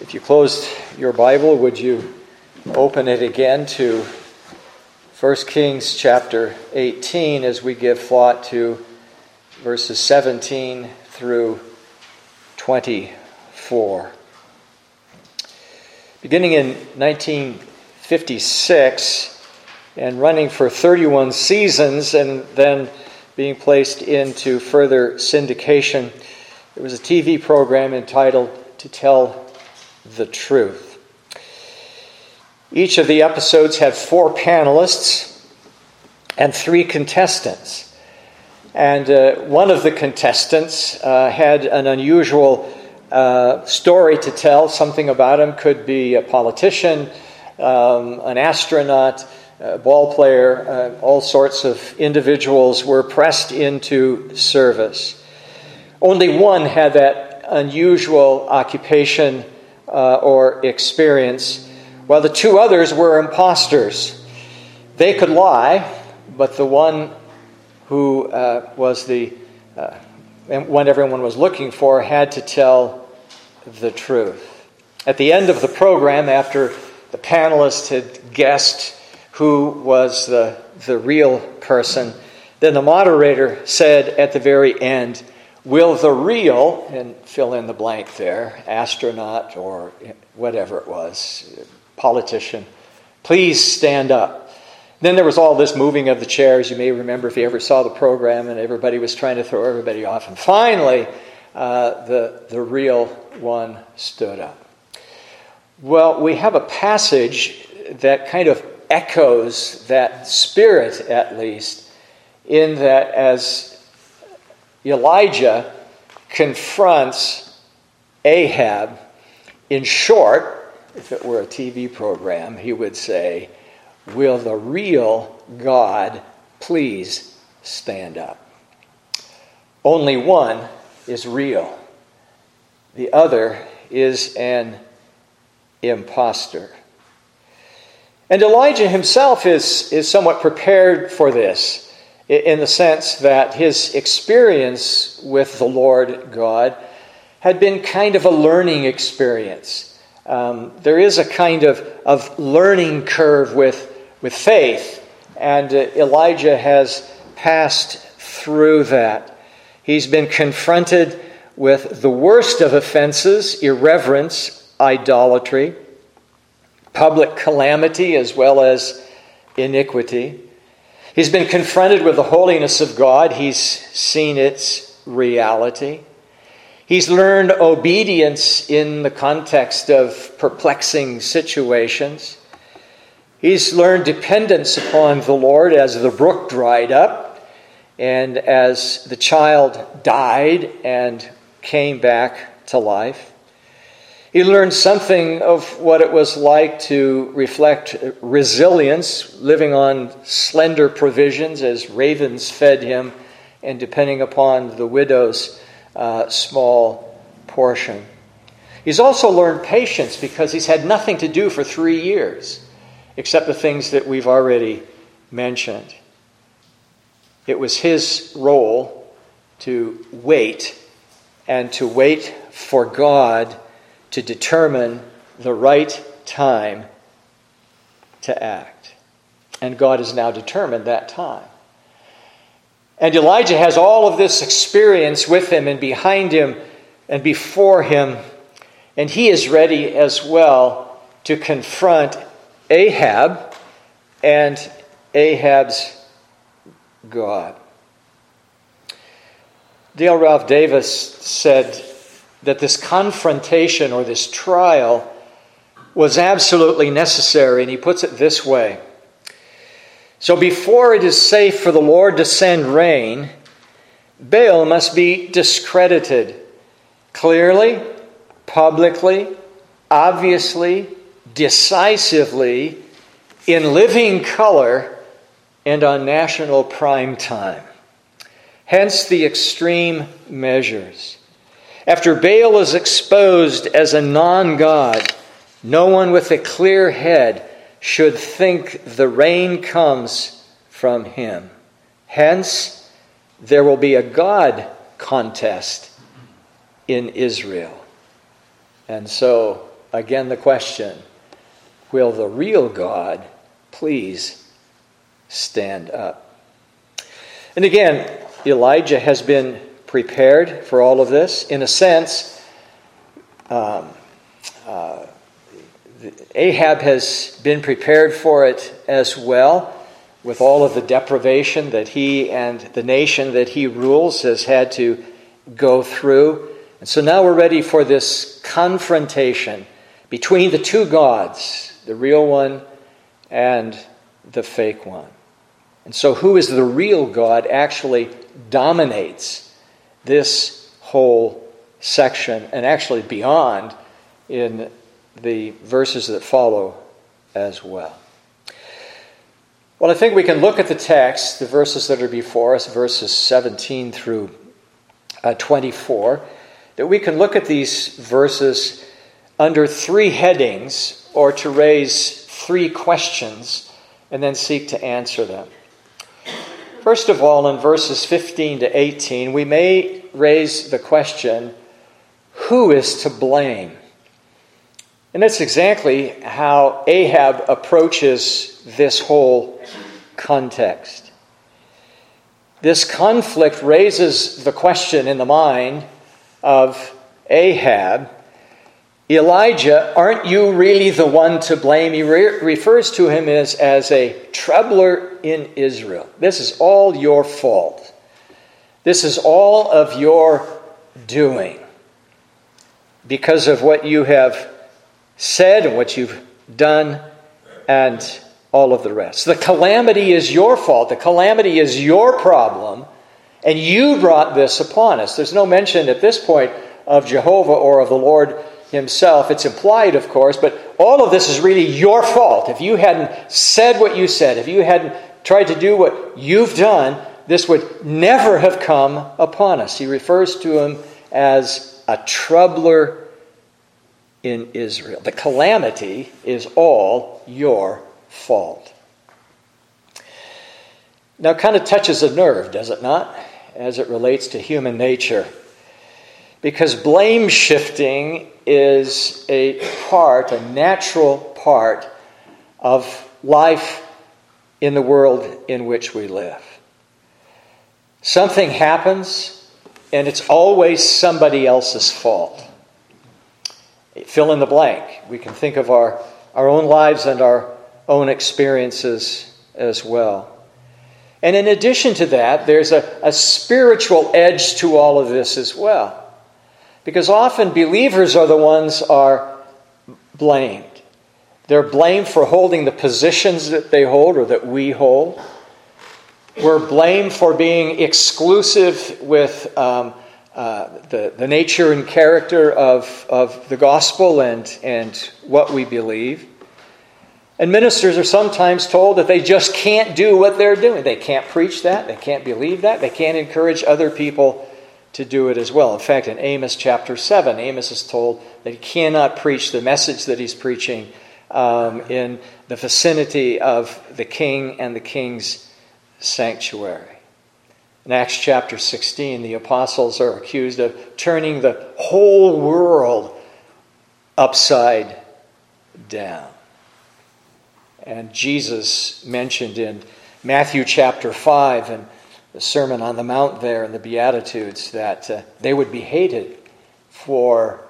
If you closed your Bible, would you open it again to 1 Kings chapter 18 as we give thought to verses 17 through 24. Beginning in 1956 and running for 31 seasons and then being placed into further syndication, there was a TV program entitled To Tell the truth. Each of the episodes had four panelists and three contestants. And uh, one of the contestants uh, had an unusual uh, story to tell. Something about him could be a politician, um, an astronaut, a ball player, uh, all sorts of individuals were pressed into service. Only one had that unusual occupation uh, or experience, while the two others were impostors. They could lie, but the one who uh, was the uh, one everyone was looking for had to tell the truth. At the end of the program, after the panelists had guessed who was the, the real person, then the moderator said at the very end, Will the real, and fill in the blank there, astronaut or whatever it was, politician, please stand up? Then there was all this moving of the chairs. You may remember if you ever saw the program, and everybody was trying to throw everybody off. And finally, uh, the, the real one stood up. Well, we have a passage that kind of echoes that spirit, at least, in that as Elijah confronts Ahab. In short, if it were a TV program, he would say, Will the real God please stand up? Only one is real, the other is an impostor. And Elijah himself is, is somewhat prepared for this in the sense that his experience with the Lord God had been kind of a learning experience. Um, there is a kind of, of learning curve with, with faith, and uh, Elijah has passed through that. He's been confronted with the worst of offenses irreverence, idolatry, public calamity, as well as iniquity. He's been confronted with the holiness of God, he's seen its reality. He's learned obedience in the context of perplexing situations. He's learned dependence upon the Lord as the brook dried up and as the child died and came back to life. He learned something of what it was like to reflect resilience, living on slender provisions as ravens fed him, and depending upon the widow's uh, small portion. He's also learned patience because he's had nothing to do for three years except the things that we've already mentioned. It was his role to wait and to wait for God to determine the right time to act. And God has now determined that time. And Elijah has all of this experience with him and behind him and before him. And he is ready as well to confront Ahab and Ahab's God. Dale Ralph Davis said that this confrontation or this trial was absolutely necessary, and he puts it this way So, before it is safe for the Lord to send rain, Baal must be discredited clearly, publicly, obviously, decisively, in living color, and on national prime time. Hence the extreme measures. After Baal is exposed as a non God, no one with a clear head should think the rain comes from him. Hence, there will be a God contest in Israel. And so again the question Will the real God please stand up? And again, Elijah has been prepared for all of this. In a sense, um, uh, Ahab has been prepared for it as well, with all of the deprivation that he and the nation that he rules has had to go through. And so now we're ready for this confrontation between the two gods, the real one and the fake one. And so, who is the real God actually dominates this whole section and actually beyond in the verses that follow as well. Well, I think we can look at the text, the verses that are before us, verses 17 through uh, 24, that we can look at these verses under three headings or to raise three questions and then seek to answer them. First of all, in verses 15 to 18, we may raise the question who is to blame? And that's exactly how Ahab approaches this whole context. This conflict raises the question in the mind of Ahab Elijah, aren't you really the one to blame? He re- refers to him as, as a troubler in Israel. This is all your fault. This is all of your doing because of what you have said and what you've done and all of the rest. The calamity is your fault. The calamity is your problem, and you brought this upon us. There's no mention at this point of Jehovah or of the Lord himself. It's implied, of course, but all of this is really your fault. If you hadn't said what you said, if you hadn't tried to do what you've done, this would never have come upon us. He refers to him as a troubler in Israel. The calamity is all your fault. Now, kind of touches a nerve, does it not, as it relates to human nature? Because blame shifting is a part, a natural part of life in the world in which we live. Something happens, and it's always somebody else's fault. Fill in the blank. We can think of our, our own lives and our own experiences as well. And in addition to that, there's a, a spiritual edge to all of this as well. Because often believers are the ones are blamed. They're blamed for holding the positions that they hold or that we hold. We're blamed for being exclusive with um, uh, the, the nature and character of, of the gospel and, and what we believe. And ministers are sometimes told that they just can't do what they're doing. They can't preach that, they can't believe that, they can't encourage other people to do it as well. In fact, in Amos chapter 7, Amos is told that he cannot preach the message that he's preaching um, in the vicinity of the king and the king's sanctuary. In Acts chapter 16, the apostles are accused of turning the whole world upside down. And Jesus mentioned in Matthew chapter 5 and the Sermon on the Mount there in the Beatitudes that uh, they would be hated for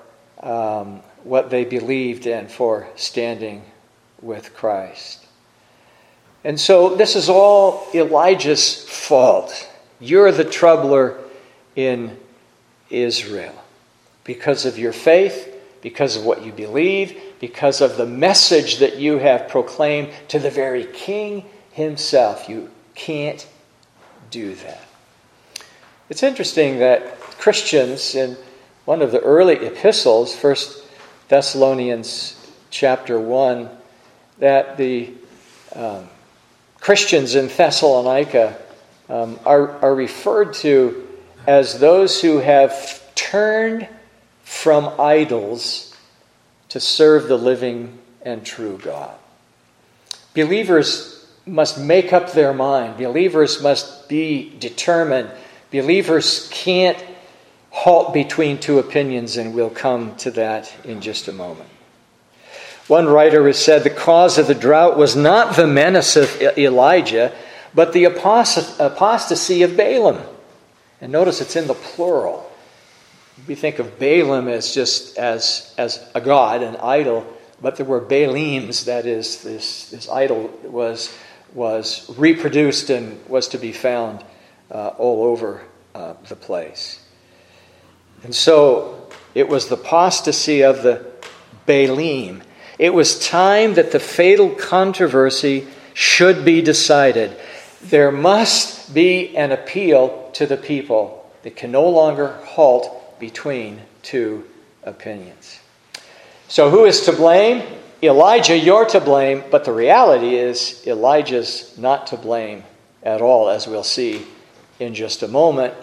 um, what they believed and for standing with Christ. And so this is all Elijah's fault. You're the troubler in Israel because of your faith, because of what you believe, because of the message that you have proclaimed to the very king himself. You can't do that. It's interesting that Christians in one of the early epistles, First Thessalonians chapter 1, that the um, Christians in Thessalonica um, are, are referred to as those who have turned from idols to serve the living and true God. Believers must make up their mind. Believers must be determined. Believers can't halt between two opinions, and we'll come to that in just a moment. One writer has said the cause of the drought was not the menace of Elijah, but the apostasy of Baalim. And notice it's in the plural. We think of Balaam as just as, as a god, an idol, but there were Baalims, that is, this, this idol was, was reproduced and was to be found uh, all over uh, the place. And so it was the apostasy of the Baalim. It was time that the fatal controversy should be decided. There must be an appeal to the people that can no longer halt between two opinions. So, who is to blame? Elijah, you're to blame, but the reality is Elijah's not to blame at all, as we'll see in just a moment,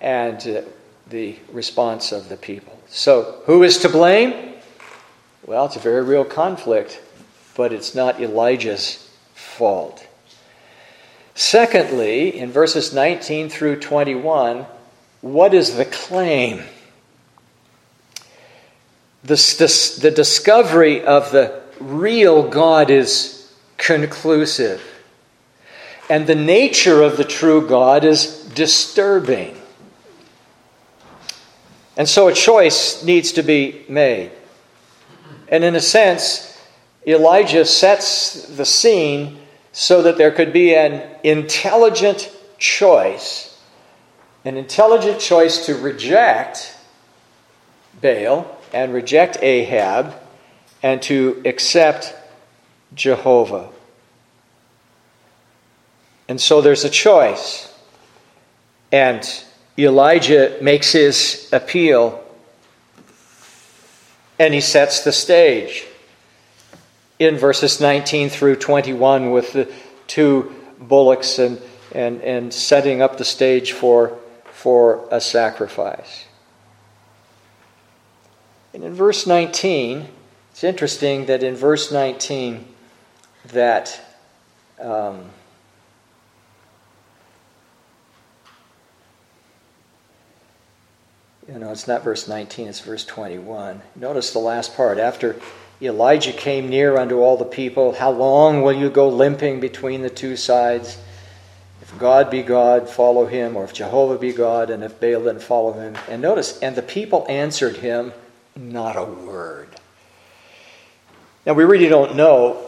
and uh, the response of the people. So, who is to blame? Well, it's a very real conflict, but it's not Elijah's fault. Secondly, in verses 19 through 21, what is the claim? The, the, the discovery of the real God is conclusive. And the nature of the true God is disturbing. And so a choice needs to be made. And in a sense, Elijah sets the scene so that there could be an intelligent choice, an intelligent choice to reject Baal and reject Ahab and to accept Jehovah. And so there's a choice. And Elijah makes his appeal and he sets the stage in verses 19 through 21 with the two bullocks and, and, and setting up the stage for, for a sacrifice. And in verse 19, it's interesting that in verse 19 that um, you know, it's not verse 19, it's verse 21. Notice the last part. After Elijah came near unto all the people. How long will you go limping between the two sides? If God be God, follow him, or if Jehovah be God, and if Baal, then follow him. And notice, and the people answered him not a word. Now, we really don't know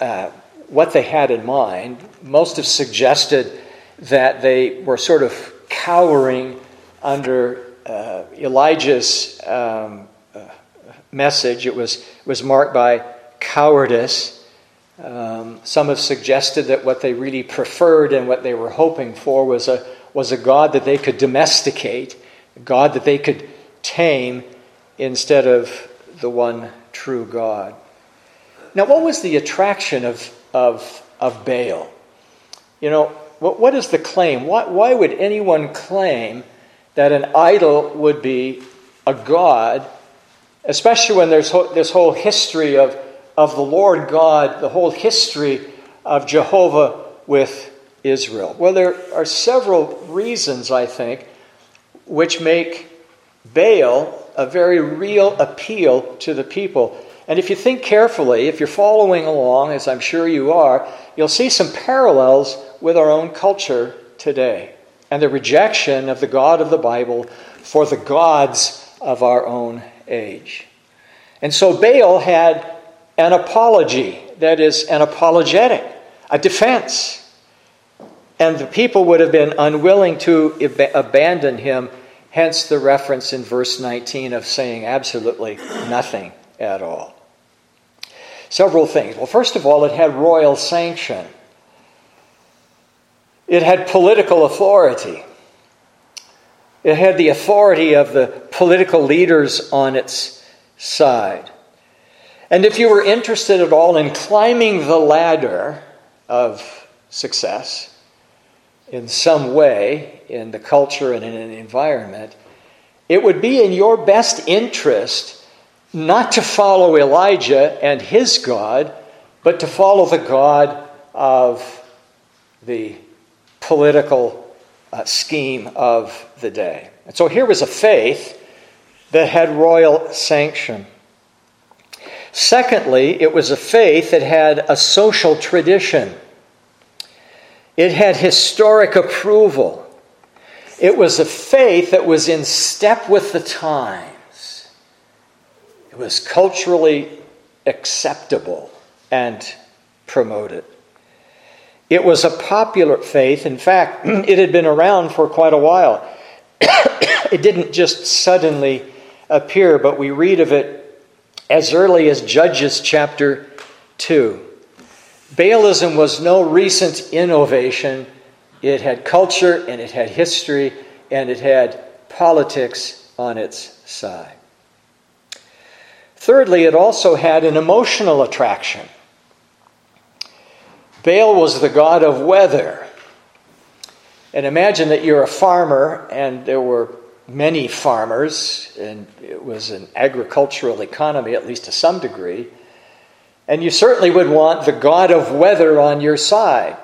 uh, what they had in mind. Most have suggested that they were sort of cowering under uh, Elijah's um, message. It was, was marked by cowardice. Um, some have suggested that what they really preferred and what they were hoping for was a, was a God that they could domesticate, a God that they could tame instead of the one true God. Now, what was the attraction of, of, of Baal? You know, what, what is the claim? Why, why would anyone claim that an idol would be a God especially when there's this whole history of, of the Lord God, the whole history of Jehovah with Israel. Well, there are several reasons, I think, which make Baal a very real appeal to the people. And if you think carefully, if you're following along, as I'm sure you are, you'll see some parallels with our own culture today and the rejection of the God of the Bible for the gods of our own age. And so Baal had an apology, that is, an apologetic, a defense. And the people would have been unwilling to ab- abandon him, hence the reference in verse 19 of saying absolutely nothing at all. Several things. Well, first of all, it had royal sanction, it had political authority. It had the authority of the political leaders on its side. And if you were interested at all in climbing the ladder of success in some way in the culture and in an environment, it would be in your best interest not to follow Elijah and his God, but to follow the God of the political uh, scheme of the day. And so here was a faith that had royal sanction. Secondly, it was a faith that had a social tradition. It had historic approval. It was a faith that was in step with the times. It was culturally acceptable and promoted. It was a popular faith. In fact, it had been around for quite a while. it didn't just suddenly appear, but we read of it as early as Judges chapter 2. Baalism was no recent innovation. It had culture and it had history and it had politics on its side. Thirdly, it also had an emotional attraction. Baal was the god of weather. And imagine that you're a farmer and there were many farmers, and it was an agricultural economy, at least to some degree. And you certainly would want the god of weather on your side.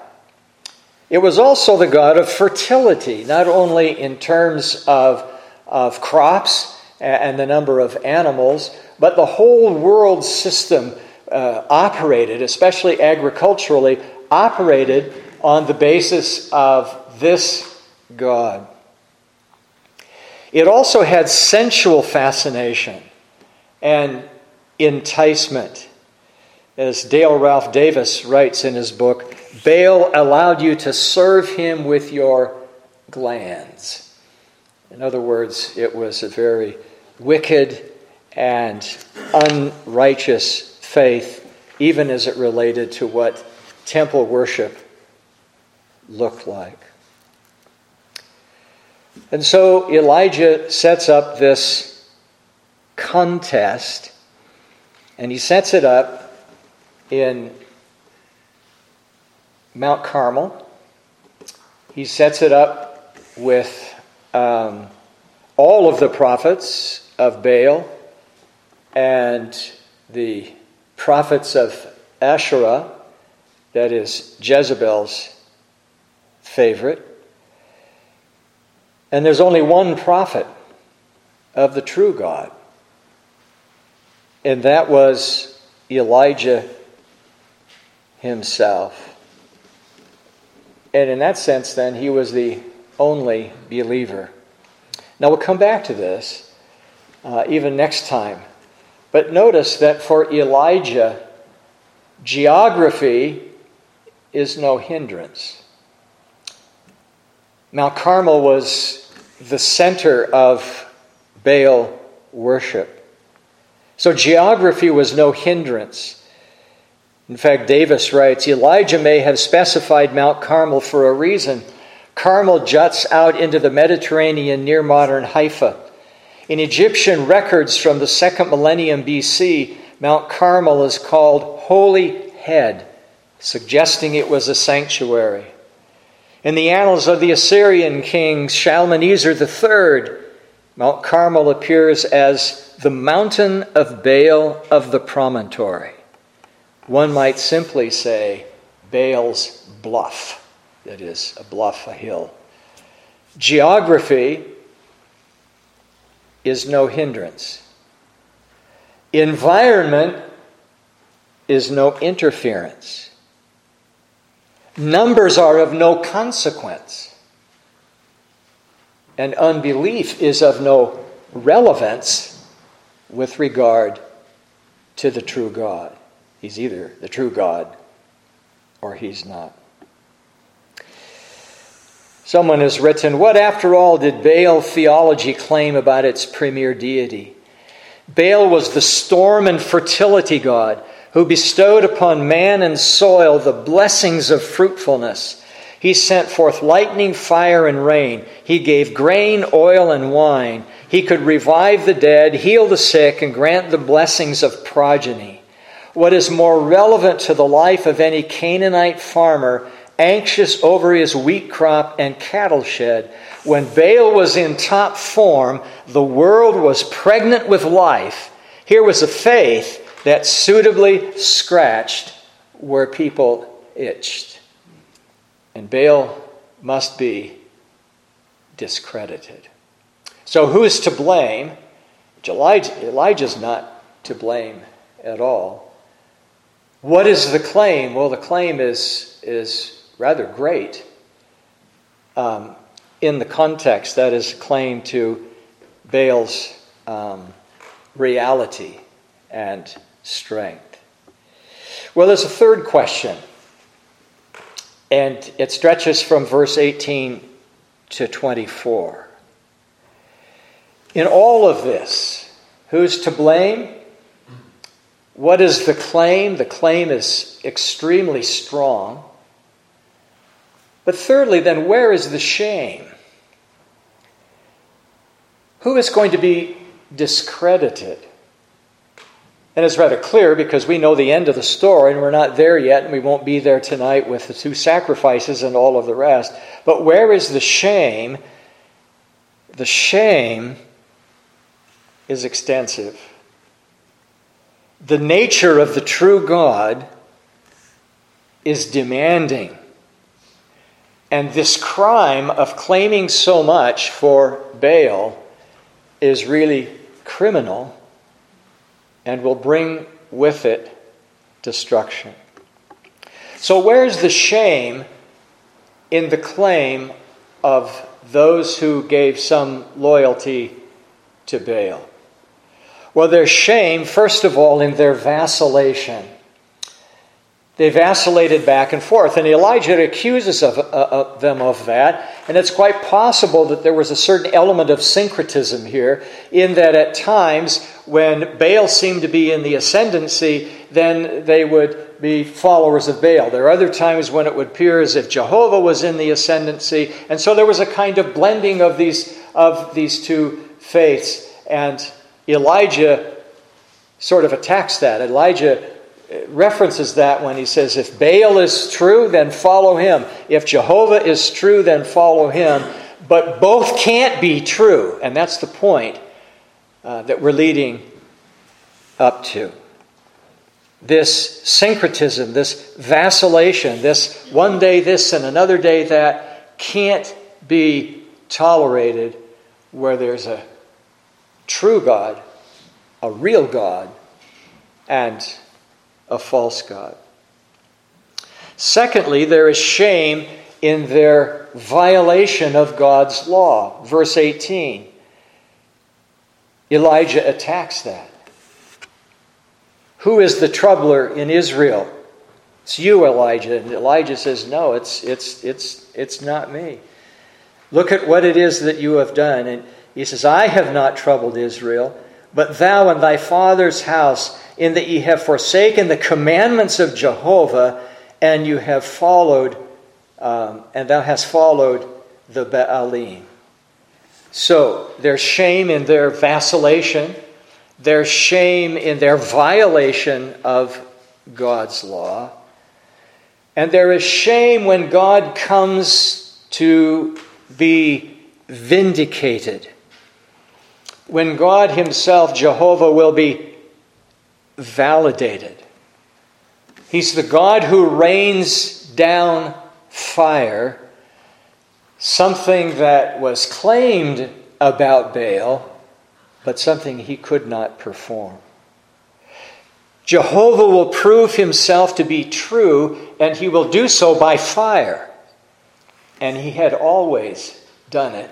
It was also the god of fertility, not only in terms of, of crops and the number of animals, but the whole world system uh, operated, especially agriculturally, operated on the basis of this God. It also had sensual fascination and enticement. As Dale Ralph Davis writes in his book, Baal allowed you to serve him with your glands. In other words, it was a very wicked and unrighteous faith, even as it related to what temple worship looked like. And so Elijah sets up this contest, and he sets it up in Mount Carmel. He sets it up with um, all of the prophets of Baal and the prophets of Asherah, that is Jezebel's favorite. And there's only one prophet of the true God, and that was Elijah himself. And in that sense, then, he was the only believer. Now, we'll come back to this uh, even next time. But notice that for Elijah, geography is no hindrance. Mount Carmel was the center of Baal worship. So geography was no hindrance. In fact, Davis writes Elijah may have specified Mount Carmel for a reason. Carmel juts out into the Mediterranean near modern Haifa. In Egyptian records from the second millennium BC, Mount Carmel is called Holy Head, suggesting it was a sanctuary. In the annals of the Assyrian king Shalmaneser III, Mount Carmel appears as the mountain of Baal of the promontory. One might simply say Baal's bluff, that is, a bluff, a hill. Geography is no hindrance. Environment is no interference. Numbers are of no consequence. And unbelief is of no relevance with regard to the true God. He's either the true God or he's not. Someone has written, What after all did Baal theology claim about its premier deity? Baal was the storm and fertility god who bestowed upon man and soil the blessings of fruitfulness. He sent forth lightning, fire, and rain. He gave grain, oil, and wine. He could revive the dead, heal the sick, and grant the blessings of progeny. What is more relevant to the life of any Canaanite farmer, anxious over his wheat crop and cattle shed, when Baal was in top form, the world was pregnant with life. Here was a faith that suitably scratched where people itched. And Baal must be discredited. So, who is to blame? Elijah, Elijah's not to blame at all. What is the claim? Well, the claim is, is rather great um, in the context that is a claim to Baal's um, reality and strength. Well, there's a third question, and it stretches from verse 18 to 24. In all of this, who's to blame? What is the claim? The claim is extremely strong. But thirdly, then, where is the shame? Who is going to be discredited? And it's rather clear because we know the end of the story and we're not there yet and we won't be there tonight with the two sacrifices and all of the rest. But where is the shame? The shame is extensive. The nature of the true God is demanding. And this crime of claiming so much for Baal is really criminal and will bring with it destruction. So, where's the shame in the claim of those who gave some loyalty to Baal? Well, there's shame, first of all, in their vacillation. They vacillated back and forth, and Elijah accuses of, uh, uh, them of that. And it's quite possible that there was a certain element of syncretism here, in that at times when Baal seemed to be in the ascendancy, then they would be followers of Baal. There are other times when it would appear as if Jehovah was in the ascendancy, and so there was a kind of blending of these of these two faiths. And Elijah sort of attacks that. Elijah references that when he says, If Baal is true, then follow him. If Jehovah is true, then follow him. But both can't be true. And that's the point uh, that we're leading up to. This syncretism, this vacillation, this one day this and another day that can't be tolerated where there's a true God, a real God, and a false God. Secondly, there is shame in their violation of God's law. Verse 18. Elijah attacks that. Who is the troubler in Israel? It's you, Elijah. And Elijah says, No, it's, it's, it's, it's not me. Look at what it is that you have done. And he says, I have not troubled Israel, but thou and thy father's house in that ye have forsaken the commandments of Jehovah, and you have followed, um, and thou hast followed the Baalim. So there's shame in their vacillation, there's shame in their violation of God's law, and there is shame when God comes to be vindicated. When God Himself, Jehovah, will be validated. He's the God who rains down fire, something that was claimed about Baal, but something he could not perform. Jehovah will prove himself to be true, and he will do so by fire. And he had always done it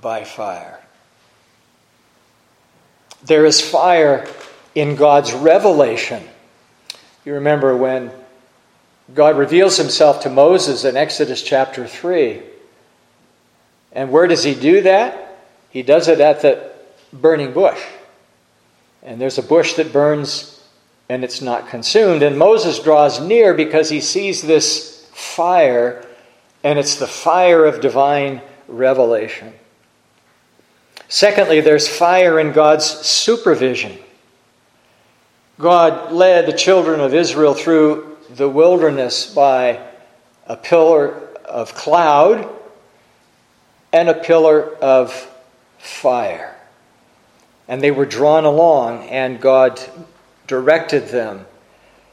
by fire. There is fire in God's revelation. You remember when God reveals himself to Moses in Exodus chapter 3. And where does he do that? He does it at the burning bush. And there's a bush that burns and it's not consumed. And Moses draws near because he sees this fire, and it's the fire of divine revelation. Secondly, there's fire in God's supervision. God led the children of Israel through the wilderness by a pillar of cloud and a pillar of fire. And they were drawn along, and God directed them.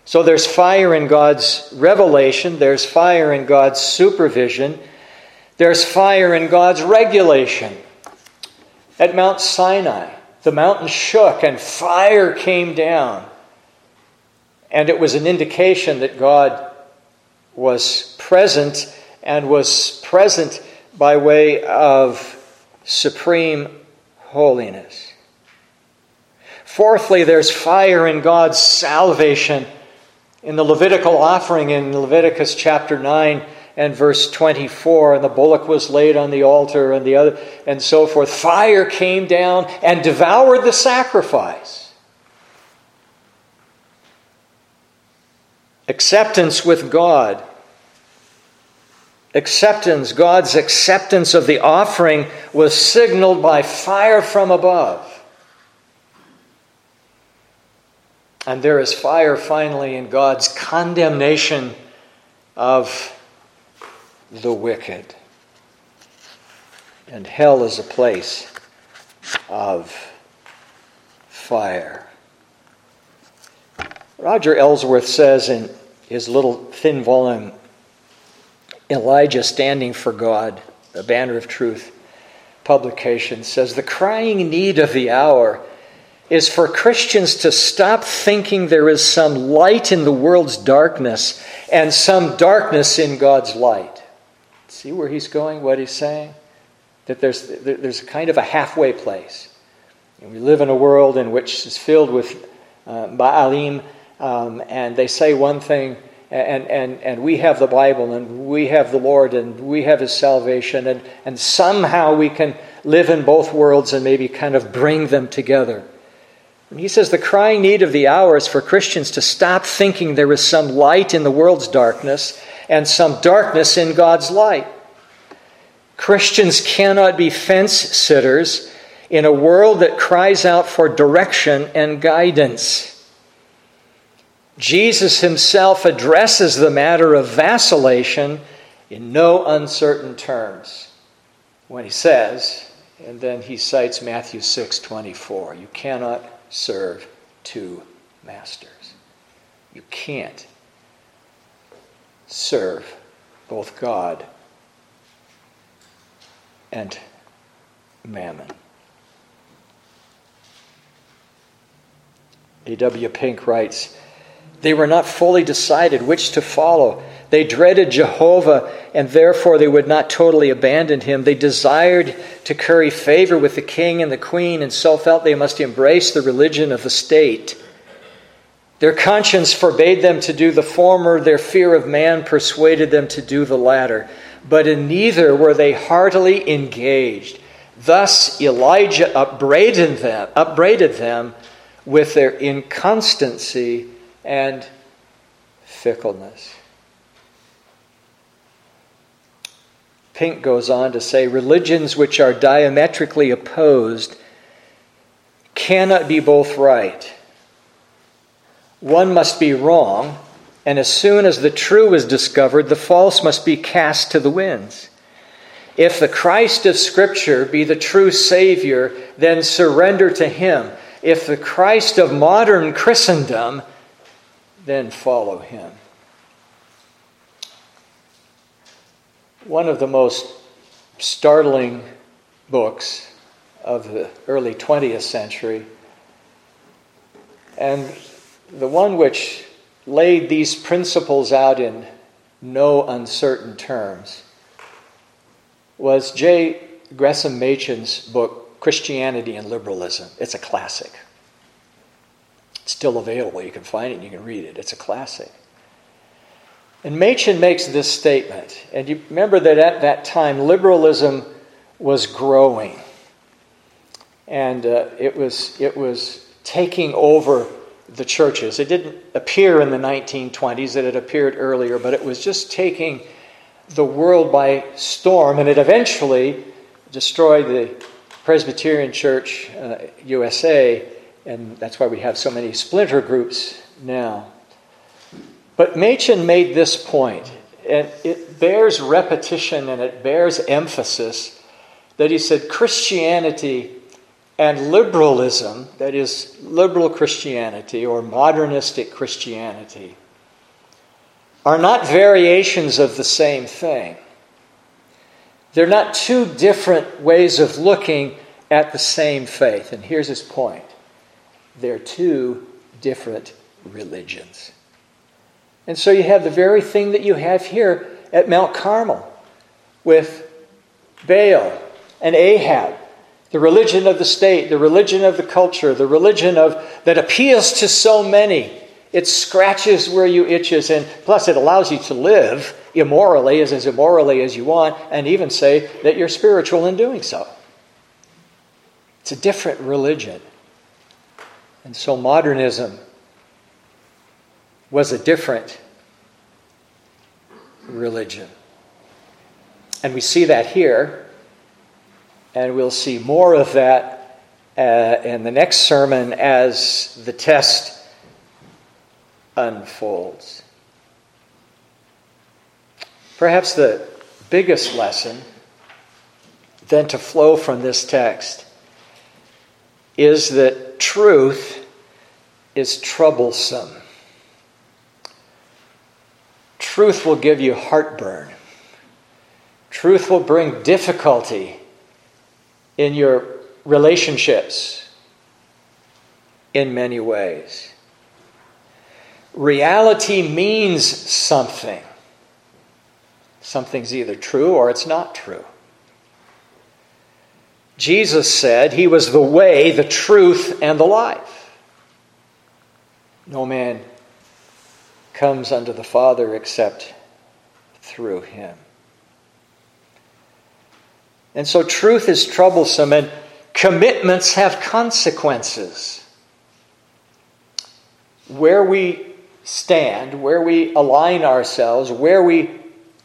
So there's fire in God's revelation, there's fire in God's supervision, there's fire in God's regulation. At Mount Sinai, the mountain shook and fire came down And it was an indication that God was present and was present by way of supreme holiness. Fourthly, there's fire in God's salvation. In the Levitical offering in Leviticus chapter 9 and verse 24, and the bullock was laid on the altar and the other and so forth, fire came down and devoured the sacrifice. Acceptance with God acceptance, God's acceptance of the offering, was signaled by fire from above. And there is fire finally in God's condemnation of the wicked. And hell is a place of fire. Roger Ellsworth says in his little thin volume, Elijah Standing for God, a banner of truth publication, says the crying need of the hour is for Christians to stop thinking there is some light in the world's darkness and some darkness in God's light. See where he's going, what he's saying? That there's, there's kind of a halfway place. And we live in a world in which is filled with uh, Baalim, um, and they say one thing and, and, and we have the Bible and we have the Lord and we have His salvation, and, and somehow we can live in both worlds and maybe kind of bring them together. And he says the crying need of the hour is for Christians to stop thinking there is some light in the world's darkness and some darkness in God's light. Christians cannot be fence sitters in a world that cries out for direction and guidance. Jesus himself addresses the matter of vacillation in no uncertain terms when he says, and then he cites Matthew 6 24, you cannot serve two masters. You can't serve both God and mammon. A.W. Pink writes, they were not fully decided which to follow. They dreaded Jehovah, and therefore they would not totally abandon him. They desired to curry favor with the king and the queen, and so felt they must embrace the religion of the state. Their conscience forbade them to do the former, their fear of man persuaded them to do the latter. But in neither were they heartily engaged. Thus Elijah upbraided them, upbraided them with their inconstancy and fickleness. Pink goes on to say religions which are diametrically opposed cannot be both right. One must be wrong, and as soon as the true is discovered, the false must be cast to the winds. If the Christ of Scripture be the true Savior, then surrender to Him. If the Christ of modern Christendom then follow him. One of the most startling books of the early 20th century, and the one which laid these principles out in no uncertain terms, was J. Gresham Machen's book, Christianity and Liberalism. It's a classic still available. You can find it and you can read it. It's a classic. And Machen makes this statement. And you remember that at that time, liberalism was growing. And uh, it, was, it was taking over the churches. It didn't appear in the 1920s, it had appeared earlier, but it was just taking the world by storm. And it eventually destroyed the Presbyterian Church uh, USA and that's why we have so many splinter groups now. But Machen made this point, and it bears repetition and it bears emphasis that he said Christianity and liberalism, that is, liberal Christianity or modernistic Christianity, are not variations of the same thing. They're not two different ways of looking at the same faith. And here's his point they're two different religions. And so you have the very thing that you have here at Mount Carmel with Baal and Ahab, the religion of the state, the religion of the culture, the religion of that appeals to so many. It scratches where you itches, and plus it allows you to live immorally, as, as immorally as you want, and even say that you're spiritual in doing so. It's a different religion. And so modernism was a different religion. And we see that here, and we'll see more of that uh, in the next sermon as the test unfolds. Perhaps the biggest lesson then to flow from this text is that truth is troublesome. Truth will give you heartburn. Truth will bring difficulty in your relationships in many ways. Reality means something. Something's either true or it's not true. Jesus said he was the way, the truth, and the life. No man comes unto the Father except through him. And so truth is troublesome, and commitments have consequences. Where we stand, where we align ourselves, where we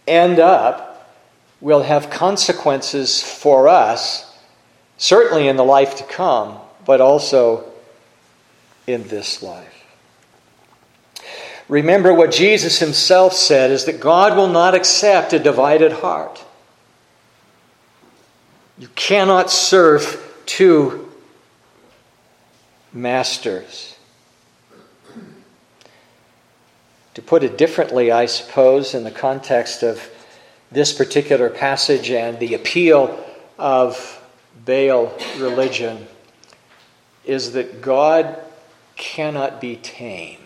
end up, will have consequences for us, certainly in the life to come, but also in this life. Remember what Jesus himself said is that God will not accept a divided heart. You cannot serve two masters. To put it differently, I suppose, in the context of this particular passage and the appeal of Baal religion, is that God cannot be tamed.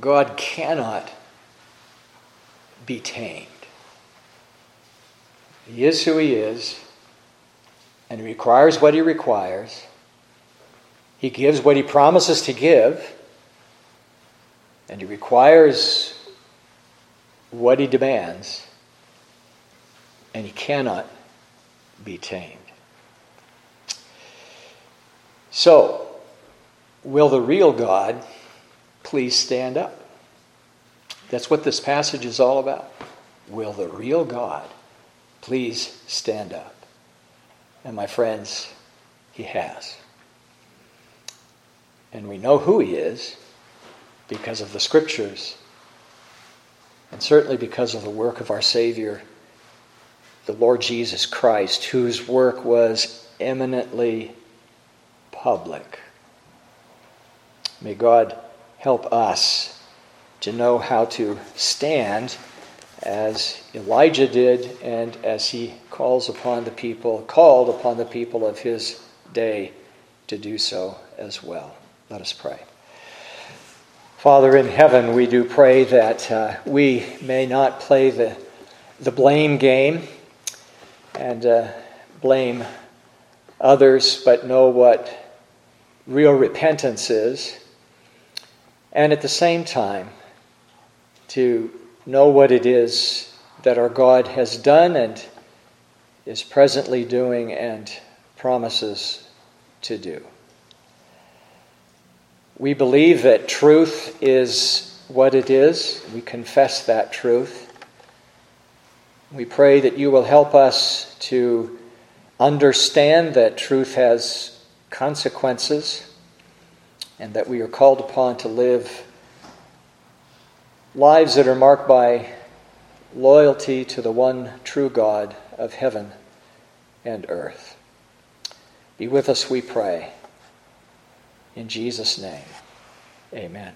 God cannot be tamed. He is who He is, and He requires what He requires. He gives what He promises to give, and He requires what He demands, and He cannot be tamed. So, will the real God please stand up? That's what this passage is all about. Will the real God Please stand up. And my friends, he has. And we know who he is because of the scriptures, and certainly because of the work of our Savior, the Lord Jesus Christ, whose work was eminently public. May God help us to know how to stand as Elijah did and as he calls upon the people, called upon the people of his day to do so as well. Let us pray. Father in heaven, we do pray that uh, we may not play the, the blame game and uh, blame others, but know what real repentance is. And at the same time, to know what it is that our God has done and is presently doing and promises to do. We believe that truth is what it is. We confess that truth. We pray that you will help us to understand that truth has consequences and that we are called upon to live lives that are marked by loyalty to the one true God of heaven and earth. Be with us, we pray. In Jesus' name, amen.